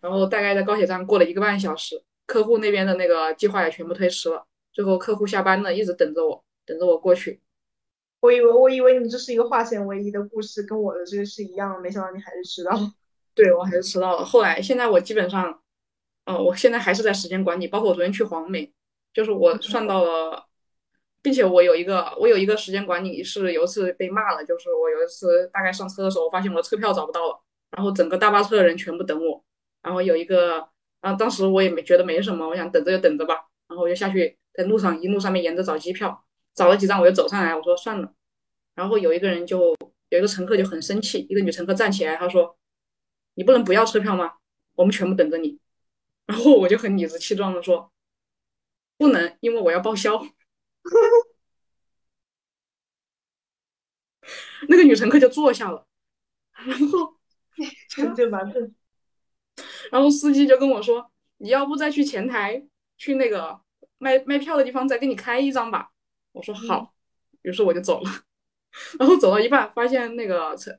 然后大概在高铁站过了一个半小时，客户那边的那个计划也全部推迟了，最后客户下班了，一直等着我，等着我过去。我以为我以为你这是一个化险为夷的故事，跟我的这个是一样的，没想到你还是迟到。对，我还是迟到了。后来现在我基本上，呃，我现在还是在时间管理，包括我昨天去黄梅，就是我算到了，并且我有一个我有一个时间管理是有一次被骂了，就是我有一次大概上车的时候，我发现我的车票找不到了，然后整个大巴车的人全部等我，然后有一个，然后当时我也没觉得没什么，我想等着就等着吧，然后我就下去在路上一路上面沿着找机票。找了几张我就走上来，我说算了。然后有一个人就有一个乘客就很生气，一个女乘客站起来，她说：“你不能不要车票吗？我们全部等着你。”然后我就很理直气壮的说：“不能，因为我要报销。”那个女乘客就坐下了，然后 就蛮笨。然后司机就跟我说：“你要不再去前台去那个卖卖票的地方再给你开一张吧。”我说好，于是我就走了。然后走到一半，发现那个车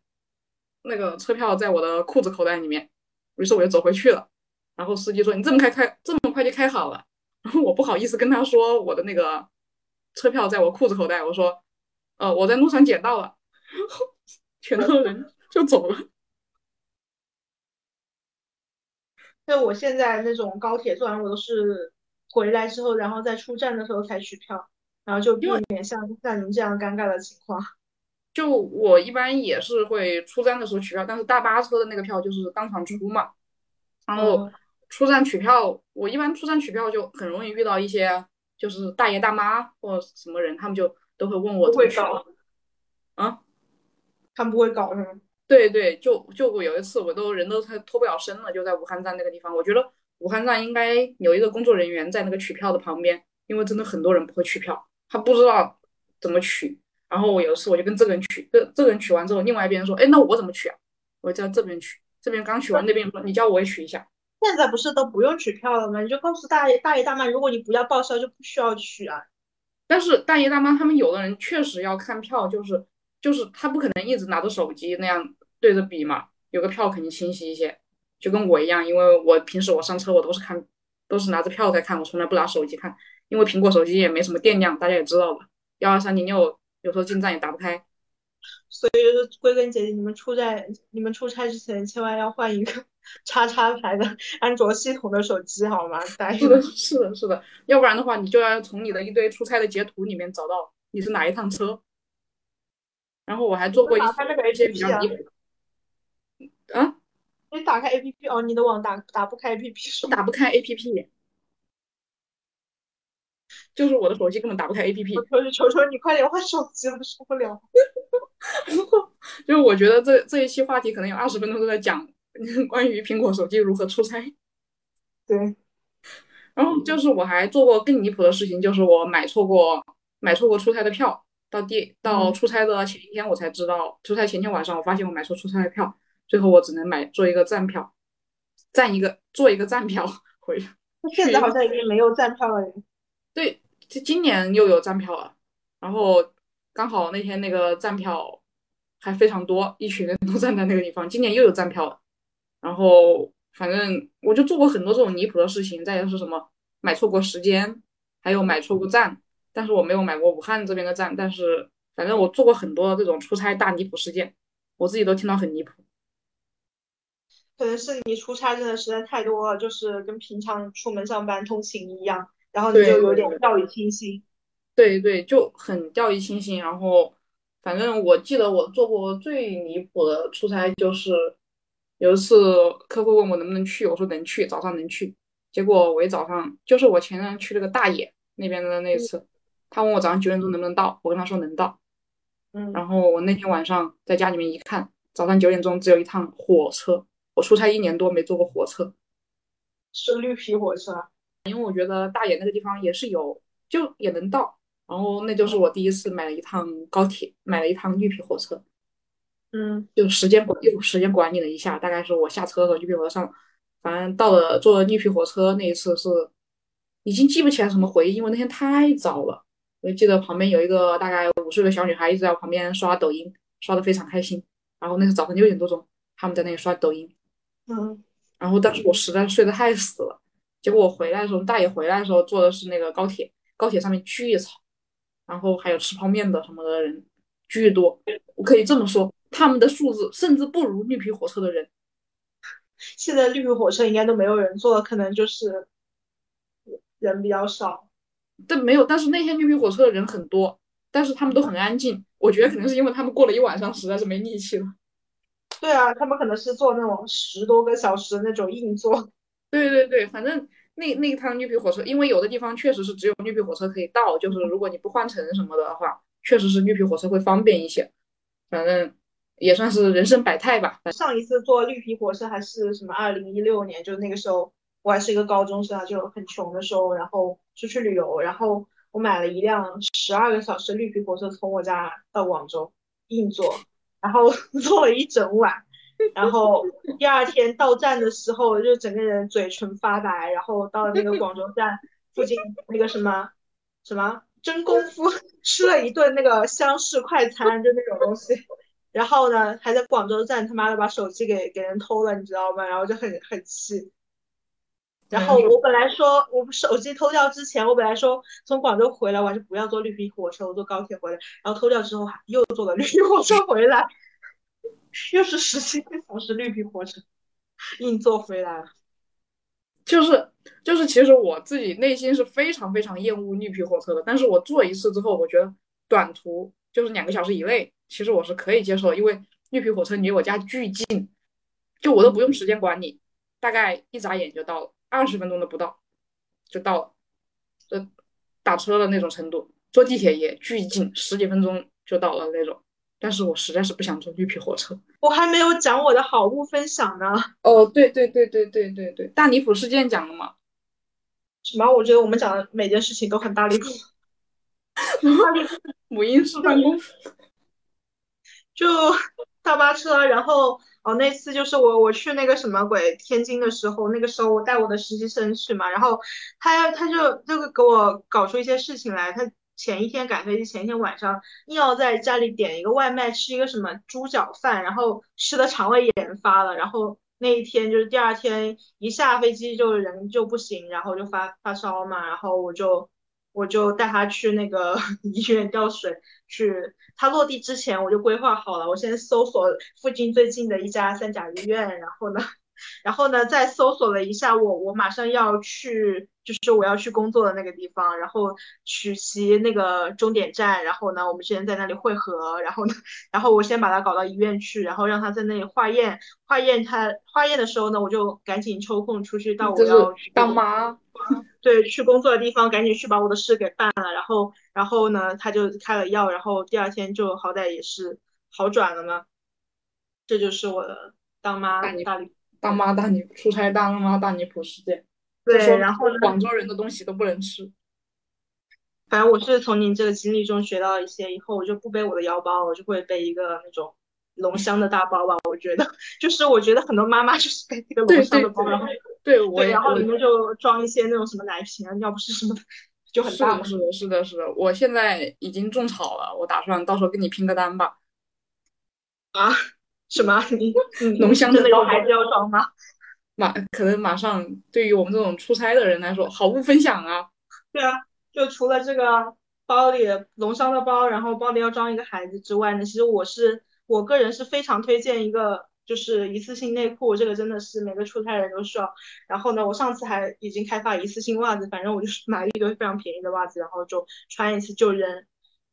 那个车票在我的裤子口袋里面，于是我就走回去了。然后司机说：“你这么开开这么快就开好了？” 然后我不好意思跟他说我的那个车票在我裤子口袋，我说：“呃，我在路上捡到了。”然后全车人就走了。就我现在那种高铁坐完，我都是回来之后，然后在出站的时候才取票，然后就避免像像您这样尴尬的情况。就我一般也是会出站的时候取票，但是大巴车的那个票就是当场出嘛。然后出站取票，我一般出站取票就很容易遇到一些就是大爷大妈或什么人，他们就都会问我怎么取。啊？他们不会搞是吗？对对，就就我有一次，我都人都快脱不了身了，就在武汉站那个地方。我觉得武汉站应该有一个工作人员在那个取票的旁边，因为真的很多人不会取票，他不知道怎么取。然后我有一次我就跟这个人取，这这个人取完之后，另外一边说：“哎，那我怎么取啊？”我叫这边取，这边刚取完，那边说：“你叫我也取一下。”现在不是都不用取票了吗？你就告诉大爷大爷大妈，如果你不要报销，就不需要取啊。但是大爷大妈他们有的人确实要看票，就是就是他不可能一直拿着手机那样。对着比嘛，有个票肯定清晰一些，就跟我一样，因为我平时我上车我都是看，都是拿着票在看，我从来不拿手机看，因为苹果手机也没什么电量，大家也知道吧，幺二三零六有时候进站也打不开。所以就是归根结底，你们出在你们出差之前千万要换一个 叉叉牌的安卓系统的手机好吗？是的，是的，是的，要不然的话，你就要从你的一堆出差的截图里面找到你是哪一趟车。然后我还做过一些比较离谱。啊！你打开 A P P 哦，你的网打打不开 A P P 是打不开 A P P，就是我的手机根本打不开 A P P。求求你快点换手机了，受不了。就是我觉得这这一期话题可能有二十分钟都在讲 关于苹果手机如何出差。对。然后就是我还做过更离谱的事情，就是我买错过买错过出差的票，到第到出差的前一天我才知道，出差前天晚上我发现我买错出差的票。最后我只能买做一个站票，站一个做一个站票 回。现在好像已经没有站票了。对，这今年又有站票了。然后刚好那天那个站票还非常多，一群人都站在那个地方。今年又有站票了。然后反正我就做过很多这种离谱的事情。再就是什么买错过时间，还有买错过站。但是我没有买过武汉这边的站。但是反正我做过很多这种出差大离谱事件，我自己都听到很离谱。可能是你出差真的实在太多了，就是跟平常出门上班通勤一样，然后你就有点掉以轻心。对对，就很掉以轻心。然后，反正我记得我做过最离谱的出差就是，有一次客户问我能不能去，我说能去，早上能去。结果我一早上，就是我前天去那个大冶那边的那次，他问我早上九点钟能不能到，我跟他说能到。嗯。然后我那天晚上在家里面一看，早上九点钟只有一趟火车。我出差一年多没坐过火车，是绿皮火车，因为我觉得大冶那个地方也是有，就也能到。然后那就是我第一次买了一趟高铁，买了一趟绿皮火车。嗯，就时间管又时间管理了一下，大概是我下车和绿皮火车上，反正到了坐绿皮火车那一次是已经记不起来什么回忆，因为那天太早了。我就记得旁边有一个大概五岁的小女孩一直在我旁边刷抖音，刷的非常开心。然后那是早上六点多钟，他们在那里刷抖音。嗯，然后当时我实在睡得太死了，结果我回来的时候，大爷回来的时候坐的是那个高铁，高铁上面巨吵，然后还有吃泡面的什么的人巨多，我可以这么说，他们的素质甚至不如绿皮火车的人。现在绿皮火车应该都没有人坐，可能就是人比较少。但没有，但是那天绿皮火车的人很多，但是他们都很安静，我觉得可能是因为他们过了一晚上，实在是没力气了。对啊，他们可能是坐那种十多个小时的那种硬座。对对对，反正那那一趟绿皮火车，因为有的地方确实是只有绿皮火车可以到，就是如果你不换乘什么的话，确实是绿皮火车会方便一些。反正也算是人生百态吧。上一次坐绿皮火车还是什么二零一六年，就那个时候我还是一个高中生啊，就很穷的时候，然后出去旅游，然后我买了一辆十二个小时绿皮火车从我家到广州硬座。然后 坐了一整晚，然后第二天到站的时候就整个人嘴唇发白，然后到了那个广州站附近那个什么什么真功夫吃了一顿那个湘式快餐，就那种东西。然后呢，还在广州站他妈的把手机给给人偷了，你知道吗？然后就很很气。然后我本来说，我手机偷掉之前，我本来说从广州回来，我还是不要坐绿皮火车，我坐高铁回来。然后偷掉之后，又坐了绿皮火车回来，又是十七个小时绿皮火车，硬坐回来了。就是就是，其实我自己内心是非常非常厌恶绿皮火车的，但是我坐一次之后，我觉得短途就是两个小时以内，其实我是可以接受，因为绿皮火车离我家巨近，就我都不用时间管理，大概一眨眼就到了。二十分钟都不到，就到了，就打车的那种程度。坐地铁也巨近，十几分钟就到了那种。但是我实在是不想坐绿皮火车。我还没有讲我的好物分享呢。哦，对对对对对对对，大离谱事件讲了吗？什么？我觉得我们讲的每件事情都很大离谱。母婴室办公，就大巴车，然后。哦，那次就是我我去那个什么鬼天津的时候，那个时候我带我的实习生去嘛，然后他他就这个给我搞出一些事情来。他前一天赶飞机，前一天晚上硬要在家里点一个外卖，吃一个什么猪脚饭，然后吃的肠胃炎发了。然后那一天就是第二天一下飞机就人就不行，然后就发发烧嘛，然后我就。我就带他去那个 医院吊水，去他落地之前我就规划好了，我先搜索附近最近的一家三甲医院，然后呢。然后呢，再搜索了一下我我马上要去，就是我要去工作的那个地方，然后取其那个终点站，然后呢，我们之前在那里汇合，然后呢，然后我先把他搞到医院去，然后让他在那里化验，化验他化验的时候呢，我就赶紧抽空出去到我要去当妈，对，去工作的地方，赶紧去把我的事给办了，然后然后呢，他就开了药，然后第二天就好歹也是好转了嘛，这就是我的当妈大礼。当妈大女出差大妈大女仆事件，对，然后广州人的东西都不能吃。反正我是从您这个经历中学到一些，以后我就不背我的腰包，我就会背一个那种龙香的大包吧。我觉得，就是我觉得很多妈妈就是背一个龙香的包，然后对，我然后里面就装一些那种什么奶瓶啊，尿不湿什么的就很大。是的，是的，是的，我现在已经种草了，我打算到时候跟你拼个单吧。啊？什么？你浓香的有孩子要装吗？马可能马上对于我们这种出差的人来说，好物分享啊！对啊，就除了这个包里龙香的包，然后包里要装一个孩子之外呢，其实我是我个人是非常推荐一个，就是一次性内裤，这个真的是每个出差人都需要。然后呢，我上次还已经开发一次性袜子，反正我就是买了一堆非常便宜的袜子，然后就穿一次就扔。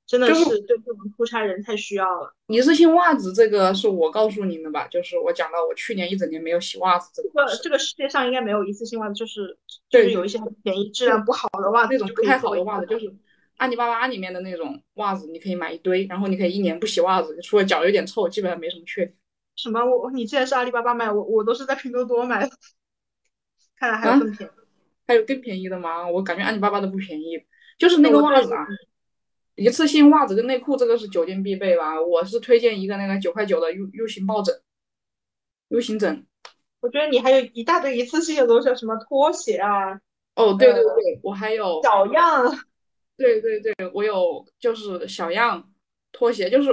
真的是对这种出差人太需要了。一次性袜子这个是我告诉您的吧？就是我讲到我去年一整年没有洗袜子这个。这个世界上应该没有一次性袜子，就是就是有一些很便宜、质量不好的袜子，那种不太好的袜子，就是阿里巴巴里面的那种袜子，你可以买一堆，然后你可以一年不洗袜子，除了脚有点臭，基本上没什么缺点。什么？我你既然是阿里巴巴买，我我都是在拼多多买的。看来还有更便宜，还有更便宜的吗？我感觉阿里巴巴的不便宜，就是那个袜子啊。一次性袜子跟内裤，这个是酒店必备吧？我是推荐一个那个九块九的 U U 型抱枕，U 型枕。我觉得你还有一大堆一次性的东西，什么拖鞋啊？哦，对对对，我还有小样。对对对，我有就是小样拖鞋，就是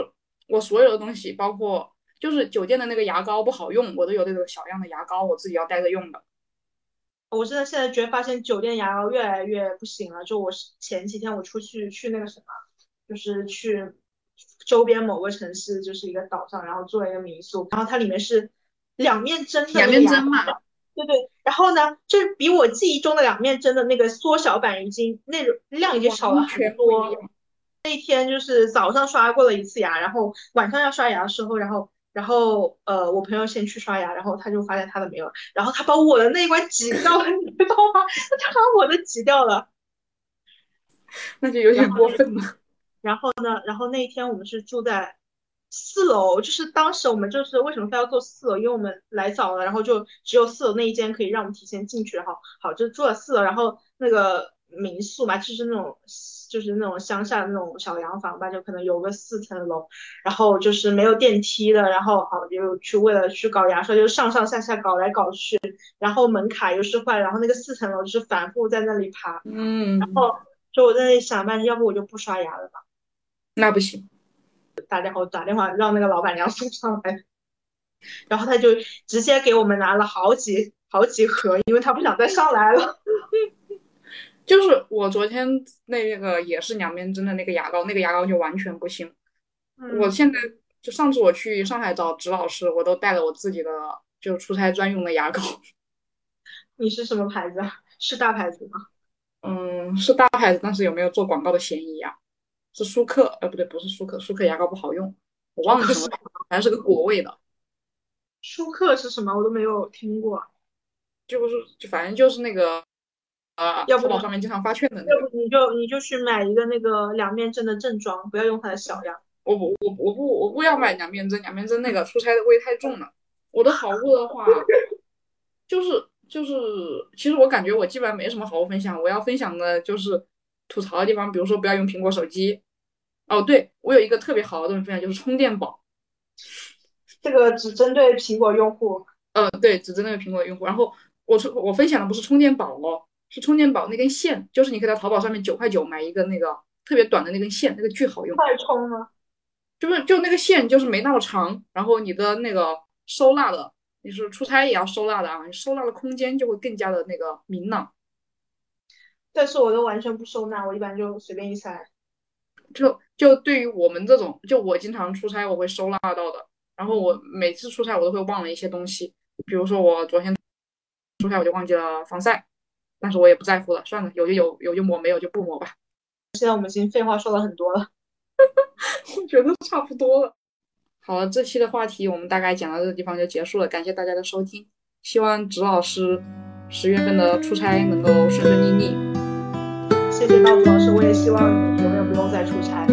我所有的东西，包括就是酒店的那个牙膏不好用，我都有那种小样的牙膏，我自己要带着用的。我真的现在觉得发现酒店牙膏越来越不行了。就我前几天我出去去那个什么。就是去周边某个城市，就是一个岛上，然后住了一个民宿，然后它里面是两面针的两面针嘛，对对。然后呢，就是比我记忆中的两面针的那个缩小版，已经那种量已经少了很多。那一天就是早上刷过了一次牙，然后晚上要刷牙的时候，然后然后呃，我朋友先去刷牙，然后他就发现他的没有，然后他把我的那一关挤掉了，你知道吗？他把我的挤掉了，那就有点过分了。然后呢？然后那一天我们是住在四楼，就是当时我们就是为什么非要坐四楼？因为我们来早了，然后就只有四楼那一间可以让我们提前进去。哈，好，就住了四楼。然后那个民宿嘛，就是那种就是那种乡下的那种小洋房吧，就可能有个四层楼，然后就是没有电梯的。然后好，就去为了去搞牙刷，就上上下下搞来搞去。然后门卡又是坏，然后那个四层楼就是反复在那里爬。嗯，然后。就我在那里想半天，要不我就不刷牙了吧？那不行，打电话打电话让那个老板娘送上来，然后他就直接给我们拿了好几好几盒，因为他不想再上来了。就是我昨天那个也是两边针的那个牙膏，那个牙膏就完全不行。我现在就上次我去上海找植老师，我都带了我自己的就出差专用的牙膏。你是什么牌子？是大牌子吗？嗯，是大牌子，但是有没有做广告的嫌疑呀？是舒克，呃，不对，不是舒克，舒克牙膏不好用，我忘了什么，反正是个果味的。舒克是什么？我都没有听过。就是就反正就是那个，呃，要不淘宝上面经常发券的那个。要不你就你就去买一个那个两面针的正装，不要用它的小样。我不我我不我不要买两面针，两面针那个出差的味太重了。我的好物的话，就是就是，其实我感觉我基本上没什么好物分享。我要分享的就是吐槽的地方，比如说不要用苹果手机。哦，对我有一个特别好的东西分享，就是充电宝。这个只针对苹果用户。嗯，对，只针对苹果用户。然后我充我分享的不是充电宝哦，是充电宝那根线，就是你可以在淘宝上面九块九买一个那个特别短的那根线，那个巨好用。快充吗？就是就那个线就是没那么长，然后你的那个收纳的，你是出差也要收纳的啊，你收纳的空间就会更加的那个明朗。但是我都完全不收纳，我一般就随便一塞。就就对于我们这种，就我经常出差，我会收纳到的。然后我每次出差，我都会忘了一些东西，比如说我昨天出差我就忘记了防晒，但是我也不在乎了，算了，有就有，有就抹，没有就不抹吧。现在我们已经废话说了很多了，我觉得差不多了。好了，这期的话题我们大概讲到这个地方就结束了，感谢大家的收听，希望植老师十月份的出差能够顺顺利利。谢谢道子老师，我也希望你永远不用再出差。